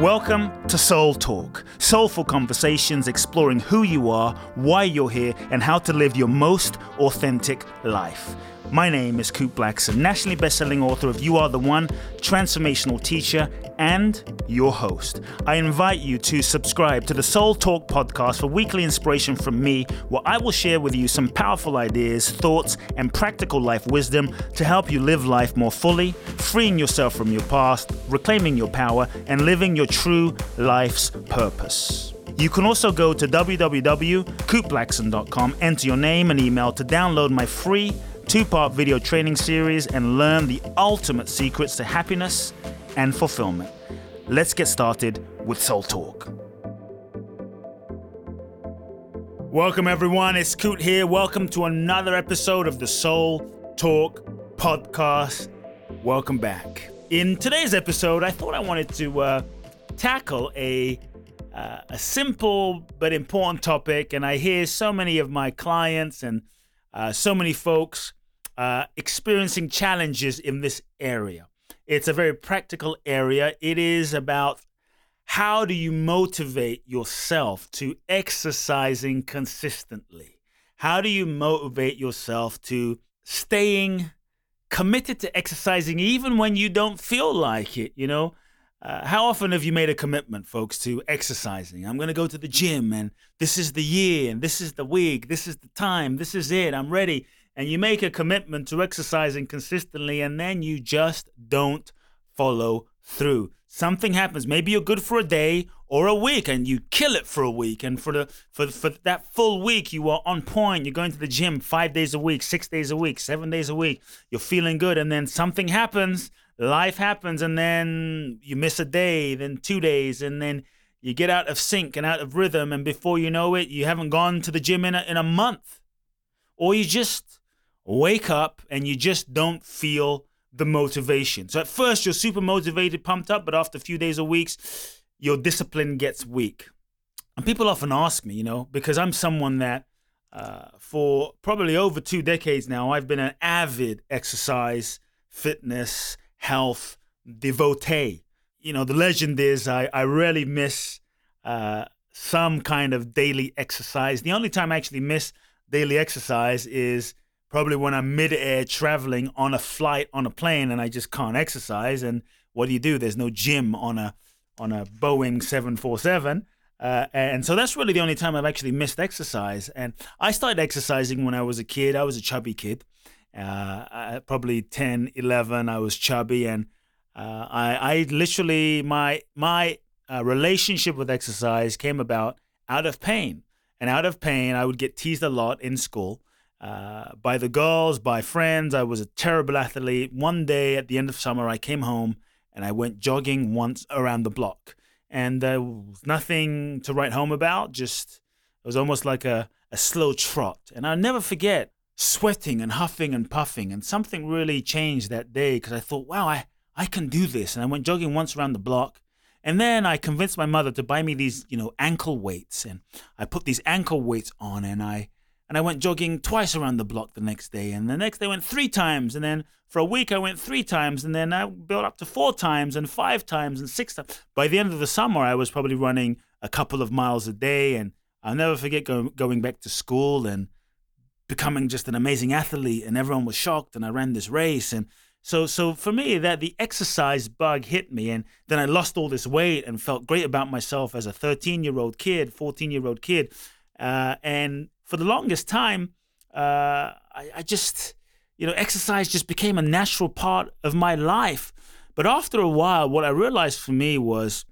Welcome to Soul Talk, soulful conversations exploring who you are, why you're here, and how to live your most authentic life. My name is Kute Blackson, nationally best-selling author of You Are the One, transformational teacher, and your host. I invite you to subscribe to the Soul Talk podcast for weekly inspiration from me, where I will share with you some powerful ideas, thoughts, and practical life wisdom to help you live life more fully, freeing yourself from your past, reclaiming your power, and living your true life's purpose. You can also go to www.kuteblackson.com, enter your name and email to download my free two part video training series and learn the ultimate secrets to happiness and fulfillment. Let's get started with Soul Talk. Welcome, everyone. It's Kute here. Welcome to another episode of the Soul Talk podcast. Welcome back. In today's episode, I thought I wanted to uh, tackle a uh, a simple but important topic, and I hear so many of my clients and uh, so many folks uh, experiencing challenges in this area. It's a very practical area. It is about how do you motivate yourself to exercising consistently? How do you motivate yourself to staying committed to exercising even when you don't feel like it? You know, uh, how often have you made a commitment, folks, to exercising? I'm going to go to the gym, and this is the year, and this is the week, this is the time, this is it, I'm ready. And you make a commitment to exercising consistently, and then you just don't follow through. Something happens. Maybe you're good for a day or a week, and you kill it for a week. And for the for for that full week, you are on point. You're going to the gym five days a week, six days a week, seven days a week. You're feeling good, and then something happens life happens and then you miss a day, then two days, and then you get out of sync and out of rhythm. And before you know it, you haven't gone to the gym in a, in a month. Or you just wake up and you just don't feel the motivation. So at first, you're super motivated, pumped up, but after a few days or weeks, your discipline gets weak. And people often ask me, you know, because I'm someone that uh, for probably over two decades now, I've been an avid exercise, fitness, health devotee. You know, the legend is I, I rarely miss uh, some kind of daily exercise. The only time I actually miss daily exercise is probably when I'm mid-air traveling on a flight on a plane and I just can't exercise. And what do you do? There's no gym on a on a Boeing 747. Uh, and so that's really the only time I've actually missed exercise. And I started exercising when I was a kid. I was a chubby kid. Uh, probably 10, 11, I was chubby, and uh, I, I literally my my uh, relationship with exercise came about out of pain, and out of pain, I would get teased a lot in school. Uh, by the girls, by friends. I was a terrible athlete. One day at the end of summer, I came home and I went jogging once around the block. And there was nothing to write home about, just it was almost like a, a slow trot. And I'll never forget sweating and huffing and puffing. And something really changed that day because I thought, wow, I, I can do this. And I went jogging once around the block. And then I convinced my mother to buy me these, you know, ankle weights. And I put these ankle weights on and I and I went jogging twice around the block the next day. And the next day I went three times. And then for a week I went three times. And then I built up to four times and five times and six times. By the end of the summer, I was probably running a couple of miles a day. And I'll never forget go, going back to school and becoming just an amazing athlete and everyone was shocked and I ran this race and so so for me that the exercise bug hit me and then I lost all this weight and felt great about myself as a 13 year old kid 14 year old kid uh, and for the longest time uh, I, I just you know exercise just became a natural part of my life. But after a while what I realized for me was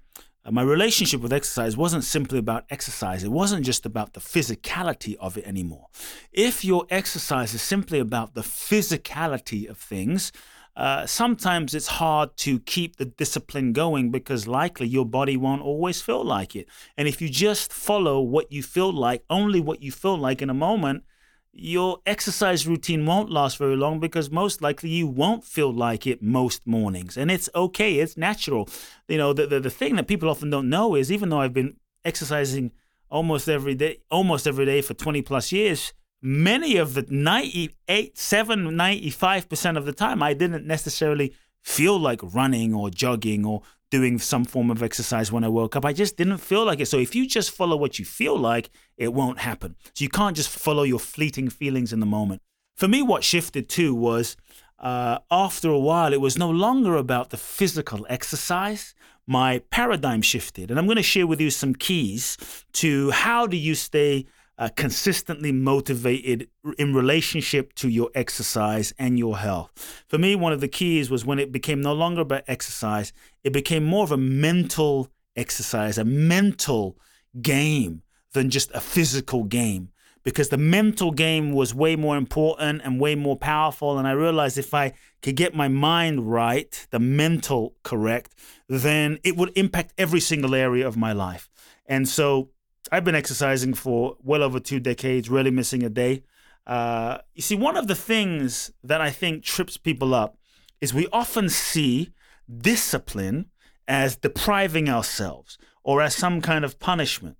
my relationship with exercise wasn't simply about exercise. It wasn't just about the physicality of it anymore. If your exercise is simply about the physicality of things, uh, sometimes it's hard to keep the discipline going because likely your body won't always feel like it. And if you just follow what you feel like, only what you feel like in a moment, your exercise routine won't last very long because most likely you won't feel like it most mornings. And it's okay, it's natural. You know, the, the, the thing that people often don't know is even though I've been exercising almost every day, almost every day for 20 plus years, many of the 98, 7, 95% of the time, I didn't necessarily feel like running or jogging or doing some form of exercise when I woke up. I just didn't feel like it. So if you just follow what you feel like, it won't happen. So you can't just follow your fleeting feelings in the moment. For me, what shifted too was uh, after a while, it was no longer about the physical exercise. My paradigm shifted. And I'm going to share with you some keys to how do you stay uh, consistently motivated in relationship to your exercise and your health. For me, one of the keys was when it became no longer about exercise, it became more of a mental exercise, a mental game than just a physical game. Because the mental game was way more important and way more powerful. And I realized if I could get my mind right, the mental correct, then it would impact every single area of my life. And so I've been exercising for well over two decades, rarely missing a day. Uh, you see, one of the things that I think trips people up is we often see discipline as depriving ourselves or as some kind of punishment.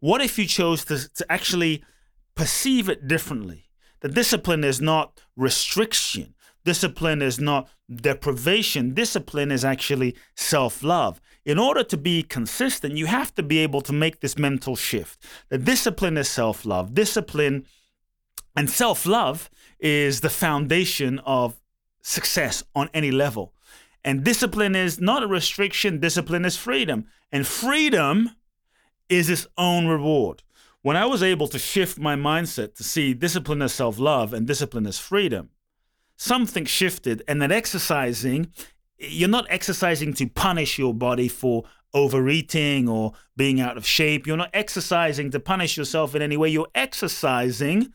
What if you chose to, to actually perceive it differently? The discipline is not restriction. Discipline is not deprivation. Discipline is actually self love. In order to be consistent, you have to be able to make this mental shift. The discipline is self love. Discipline and self love is the foundation of success on any level. And discipline is not a restriction, discipline is freedom. And freedom is its own reward. When I was able to shift my mindset to see discipline as self love and discipline as freedom, something shifted and that exercising you're not exercising to punish your body for overeating or being out of shape you're not exercising to punish yourself in any way you're exercising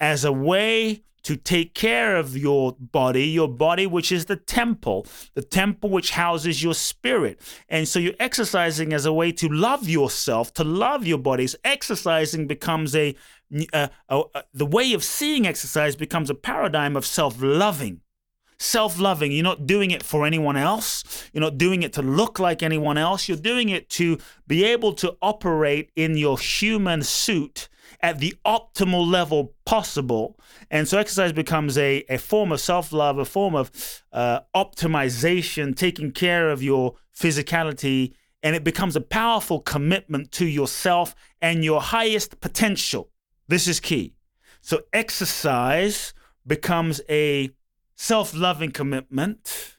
as a way to take care of your body, your body, which is the temple, the temple which houses your spirit. And so you're exercising as a way to love yourself, to love your bodies. Exercising becomes a uh, uh, the way of seeing exercise becomes a paradigm of self loving. Self loving. You're not doing it for anyone else. You're not doing it to look like anyone else. You're doing it to be able to operate in your human suit at the optimal level possible. And so exercise becomes a, a form of self love, a form of uh, optimization, taking care of your physicality. And it becomes a powerful commitment to yourself and your highest potential. This is key. So exercise becomes a self loving commitment.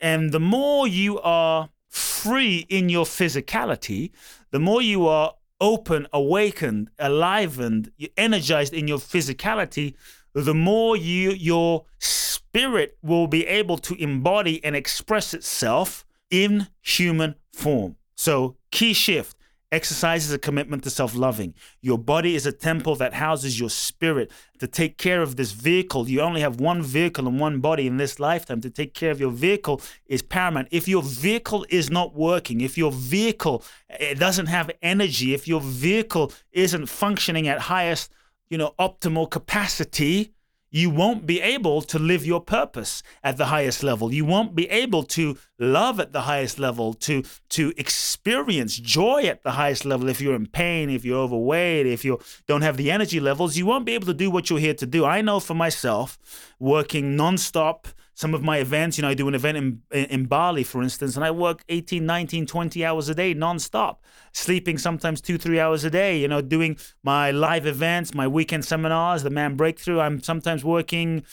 And the more you are free in your physicality, the more you are open, awakened, alivened, energized in your physicality, the more you your spirit will be able to embody and express itself in human form. So, key shift Exercise is a commitment to self loving. Your body is a temple that houses your spirit. To take care of this vehicle, you only have one vehicle and one body in this lifetime. To take care of your vehicle is paramount. If your vehicle is not working, if your vehicle eh, doesn't have energy, if your vehicle isn't functioning at highest, you know, optimal capacity, you won't be able to live your purpose at the highest level. You won't be able to love at the highest level, to to experience joy at the highest level. If you're in pain, if you're overweight, if you don't have the energy levels, you won't be able to do what you're here to do. I know for myself, working nonstop some of my events, you know, I do an event in, in Bali, for instance, and I work 18, 19, 20 hours a day nonstop, sleeping sometimes two, three hours a day, you know, doing my live events, my weekend seminars, the man breakthrough. I'm sometimes working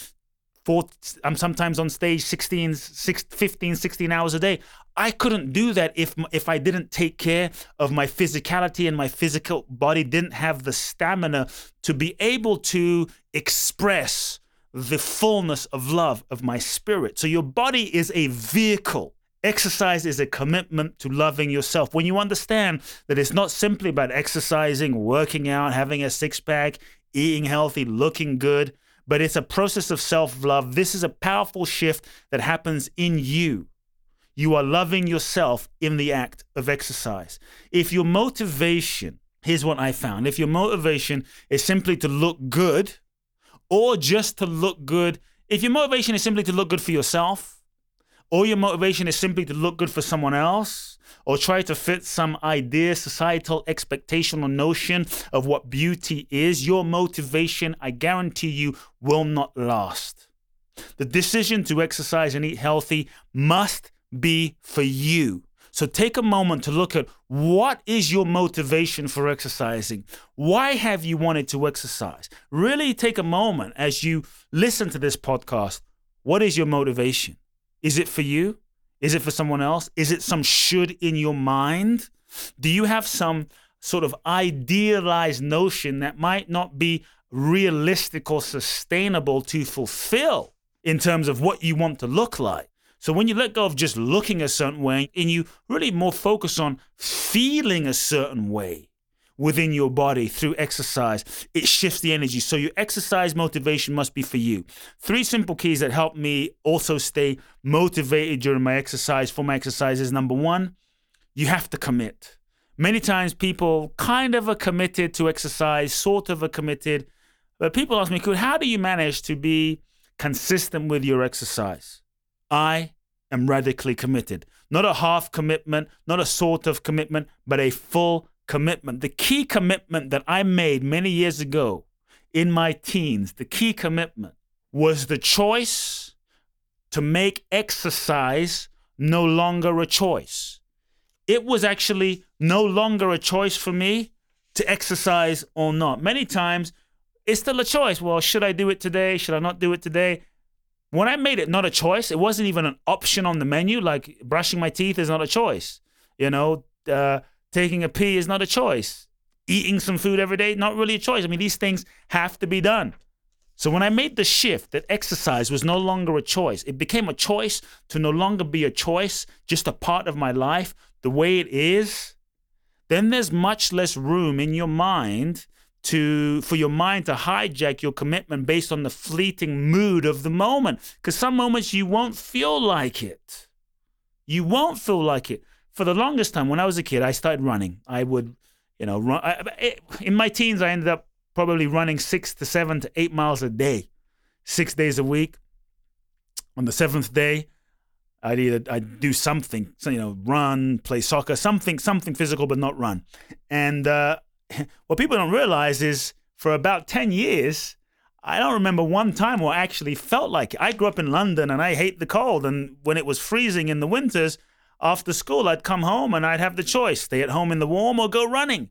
four, I'm sometimes on stage 16, 15, 16 hours a day. I couldn't do that if if I didn't take care of my physicality and my physical body didn't have the stamina to be able to express the fullness of love of my spirit. So your body is a vehicle. Exercise is a commitment to loving yourself. When you understand that it's not simply about exercising, working out, having a six pack, eating healthy, looking good, but it's a process of self love. This is a powerful shift that happens in you. You are loving yourself in the act of exercise. If your motivation, here's what I found if your motivation is simply to look good, or just to look good, if your motivation is simply to look good for yourself, or your motivation is simply to look good for someone else, or try to fit some idea, societal expectation or notion of what beauty is, your motivation, I guarantee you, will not last. The decision to exercise and eat healthy must be for you. So take a moment to look at what is your motivation for exercising? Why have you wanted to exercise? Really take a moment as you listen to this podcast. What is your motivation? Is it for you? Is it for someone else? Is it some should in your mind? Do you have some sort of idealized notion that might not be realistic or sustainable to fulfill in terms of what you want to look like? So when you let go of just looking a certain way and you really more focus on feeling a certain way within your body through exercise, it shifts the energy. So your exercise motivation must be for you. Three simple keys that help me also stay motivated during my exercise for my exercises. Number one, you have to commit. Many times people kind of are committed to exercise, sort of are committed. But people ask me, how do you manage to be consistent with your exercise? I am radically committed. Not a half commitment, not a sort of commitment, but a full commitment. The key commitment that I made many years ago in my teens, the key commitment was the choice to make exercise no longer a choice. It was actually no longer a choice for me to exercise or not. Many times it's still a choice. Well, should I do it today? Should I not do it today? When I made it not a choice, it wasn't even an option on the menu. Like brushing my teeth is not a choice. You know, uh, taking a pee is not a choice. Eating some food every day, not really a choice. I mean, these things have to be done. So when I made the shift that exercise was no longer a choice, it became a choice to no longer be a choice, just a part of my life, the way it is, then there's much less room in your mind to for your mind to hijack your commitment based on the fleeting mood of the moment. Because some moments you won't feel like it. You won't feel like it. For the longest time when i was a kid i started running. I would you know run I, in my teens i ended up probably running six to seven to eight miles a day. Six days a week. On the seventh day I'd either I'd do something, so, you know, run, play soccer, something, something physical, but not run. And uh, what people don't realize is for about 10 years, I don't remember one time where I actually felt like it. I grew up in London and I hate the cold. And when it was freezing in the winters, after school, I'd come home and I'd have the choice stay at home in the warm or go running.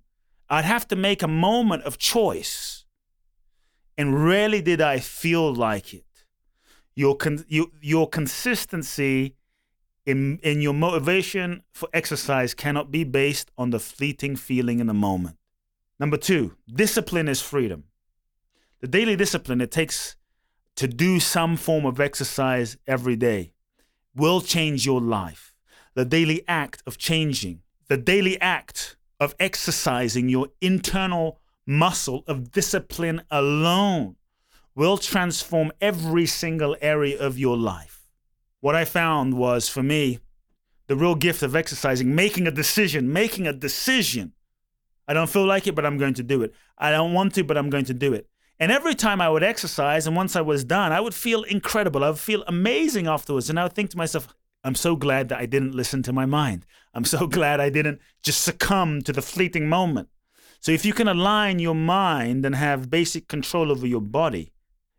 I'd have to make a moment of choice. And rarely did I feel like it. Your, con- your, your consistency in, in your motivation for exercise cannot be based on the fleeting feeling in the moment. Number two, discipline is freedom. The daily discipline it takes to do some form of exercise every day will change your life. The daily act of changing, the daily act of exercising your internal muscle of discipline alone will transform every single area of your life. What I found was for me, the real gift of exercising, making a decision, making a decision I don't feel like it, but I'm going to do it. I don't want to, but I'm going to do it. And every time I would exercise, and once I was done, I would feel incredible. I would feel amazing afterwards. And I would think to myself, I'm so glad that I didn't listen to my mind. I'm so glad I didn't just succumb to the fleeting moment. So if you can align your mind and have basic control over your body,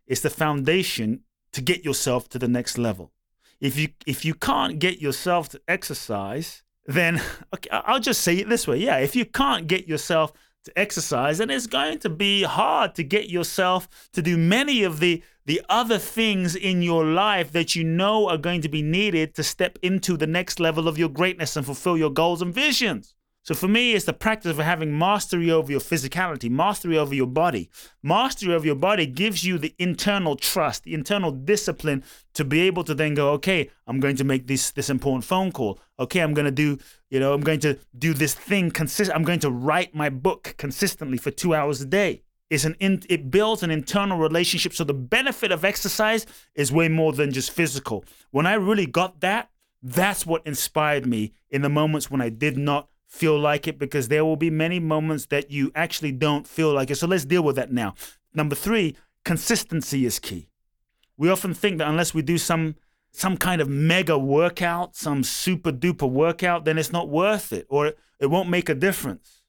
it's the foundation to get yourself to the next level. If you if you can't get yourself to exercise, then okay, I'll just say it this way. Yeah, if you can't get yourself to exercise, then it's going to be hard to get yourself to do many of the the other things in your life that you know are going to be needed to step into the next level of your greatness and fulfill your goals and visions. So for me, it's the practice of having mastery over your physicality, mastery over your body. Mastery over your body gives you the internal trust, the internal discipline to be able to then go, okay, I'm going to make this this important phone call. Okay, I'm going to do, you know, I'm going to do this thing consist. I'm going to write my book consistently for two hours a day. It's an in, it builds an internal relationship. So the benefit of exercise is way more than just physical. When I really got that, that's what inspired me in the moments when I did not feel like it because there will be many moments that you actually don't feel like it. So let's deal with that now. Number three, consistency is key. We often think that unless we do some some kind of mega workout, some super duper workout, then it's not worth it or it won't make a difference.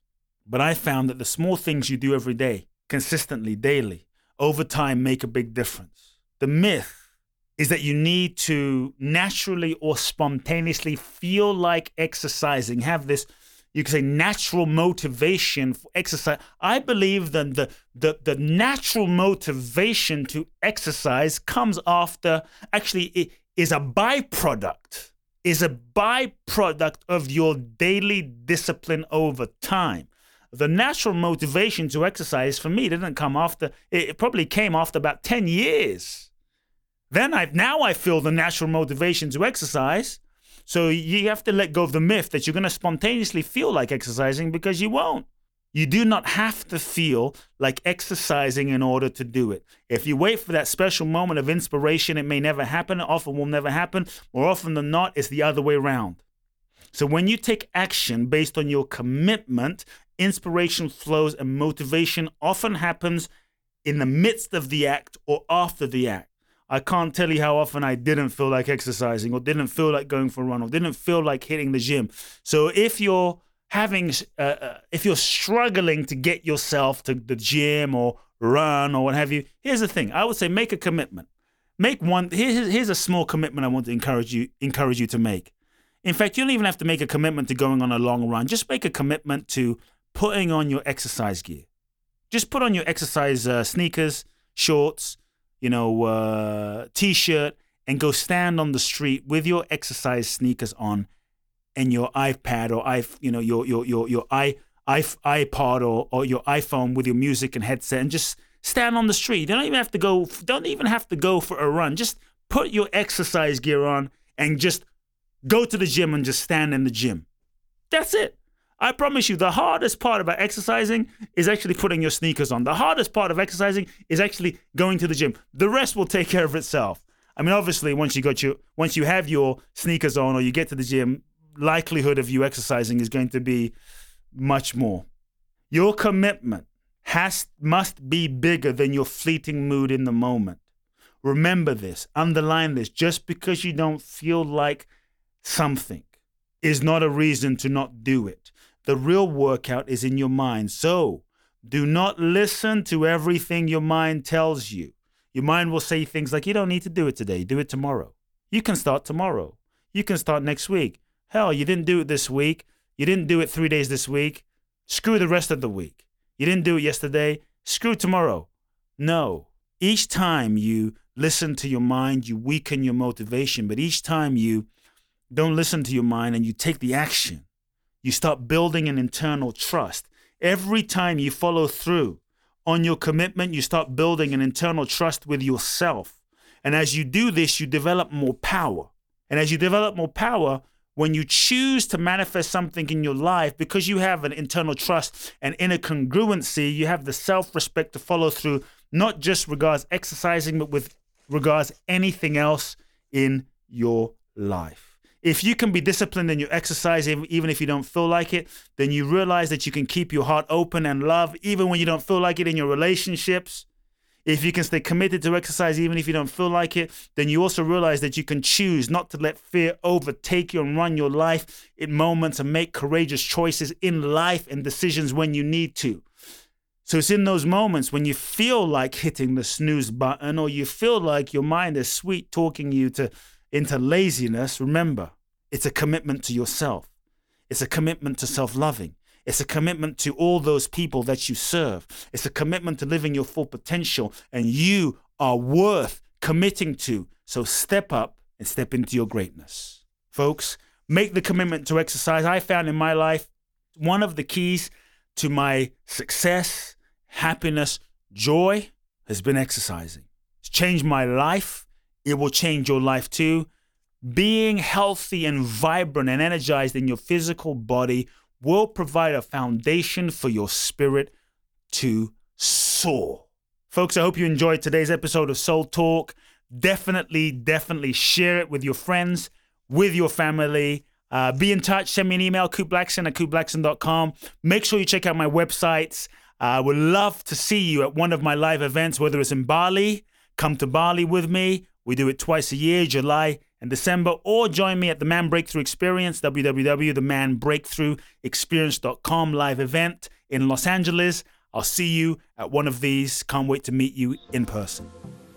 But I found that the small things you do every day, consistently, daily, over time, make a big difference. The myth is that you need to naturally or spontaneously feel like exercising, have this you could say natural motivation for exercise. I believe that the, the the natural motivation to exercise comes after actually it is a byproduct is a byproduct of your daily discipline over time. The natural motivation to exercise for me didn't come after it probably came after about 10 years. Then I now I feel the natural motivation to exercise so you have to let go of the myth that you're going to spontaneously feel like exercising because you won't. You do not have to feel like exercising in order to do it. If you wait for that special moment of inspiration, it may never happen. It often will never happen. More often than not, it's the other way around. So when you take action based on your commitment, inspiration flows and motivation often happens in the midst of the act or after the act. I can't tell you how often I didn't feel like exercising or didn't feel like going for a run or didn't feel like hitting the gym. So if you're having, uh, uh, if you're struggling to get yourself to the gym or run or what have you, here's the thing. I would say make a commitment. Make one. Here's, here's a small commitment I want to encourage you encourage you to make. In fact, you don't even have to make a commitment to going on a long run. Just make a commitment to putting on your exercise gear. Just put on your exercise uh, sneakers, shorts, you know, uh, t-shirt and go stand on the street with your exercise sneakers on and your iPad or i you know your your your your i, I iPod or or your iPhone with your music and headset and just stand on the street. You don't even have to go don't even have to go for a run. Just put your exercise gear on and just go to the gym and just stand in the gym. That's it. I promise you, the hardest part about exercising is actually putting your sneakers on. The hardest part of exercising is actually going to the gym. The rest will take care of itself. I mean, obviously, once you got your once you have your sneakers on or you get to the gym, likelihood of you exercising is going to be much more. Your commitment has must be bigger than your fleeting mood in the moment. Remember this, underline this. Just because you don't feel like something is not a reason to not do it. The real workout is in your mind. So do not listen to everything your mind tells you. Your mind will say things like, you don't need to do it today, do it tomorrow. You can start tomorrow. You can start next week. Hell, you didn't do it this week. You didn't do it three days this week. Screw the rest of the week. You didn't do it yesterday. Screw tomorrow. No. Each time you listen to your mind, you weaken your motivation. But each time you don't listen to your mind and you take the action, you start building an internal trust. Every time you follow through on your commitment, you start building an internal trust with yourself. And as you do this, you develop more power. And as you develop more power, when you choose to manifest something in your life, because you have an internal trust and inner congruency, you have the self respect to follow through, not just regards exercising, but with regards anything else in your life. If you can be disciplined in your exercise, even if you don't feel like it, then you realize that you can keep your heart open and love, even when you don't feel like it in your relationships. If you can stay committed to exercise, even if you don't feel like it, then you also realize that you can choose not to let fear overtake you and run your life in moments and make courageous choices in life and decisions when you need to. So it's in those moments when you feel like hitting the snooze button or you feel like your mind is sweet talking you to into laziness, remember, it's a commitment to yourself. It's a commitment to self loving. It's a commitment to all those people that you serve. It's a commitment to living your full potential, and you are worth committing to. So step up and step into your greatness. Folks, make the commitment to exercise. I found in my life one of the keys to my success, happiness, joy has been exercising. It's changed my life it will change your life too. Being healthy and vibrant and energized in your physical body will provide a foundation for your spirit to soar. Folks, I hope you enjoyed today's episode of Soul Talk. Definitely, definitely share it with your friends, with your family. Uh, be in touch. Send me an email, kute at kuteblackson.com. Make sure you check out my websites. I uh, would love to see you at one of my live events, whether it's in Bali, come to Bali with me, we do it twice a year, July and December, or join me at the Man Breakthrough Experience, www.themanbreakthroughexperience.com live event in Los Angeles. I'll see you at one of these. Can't wait to meet you in person.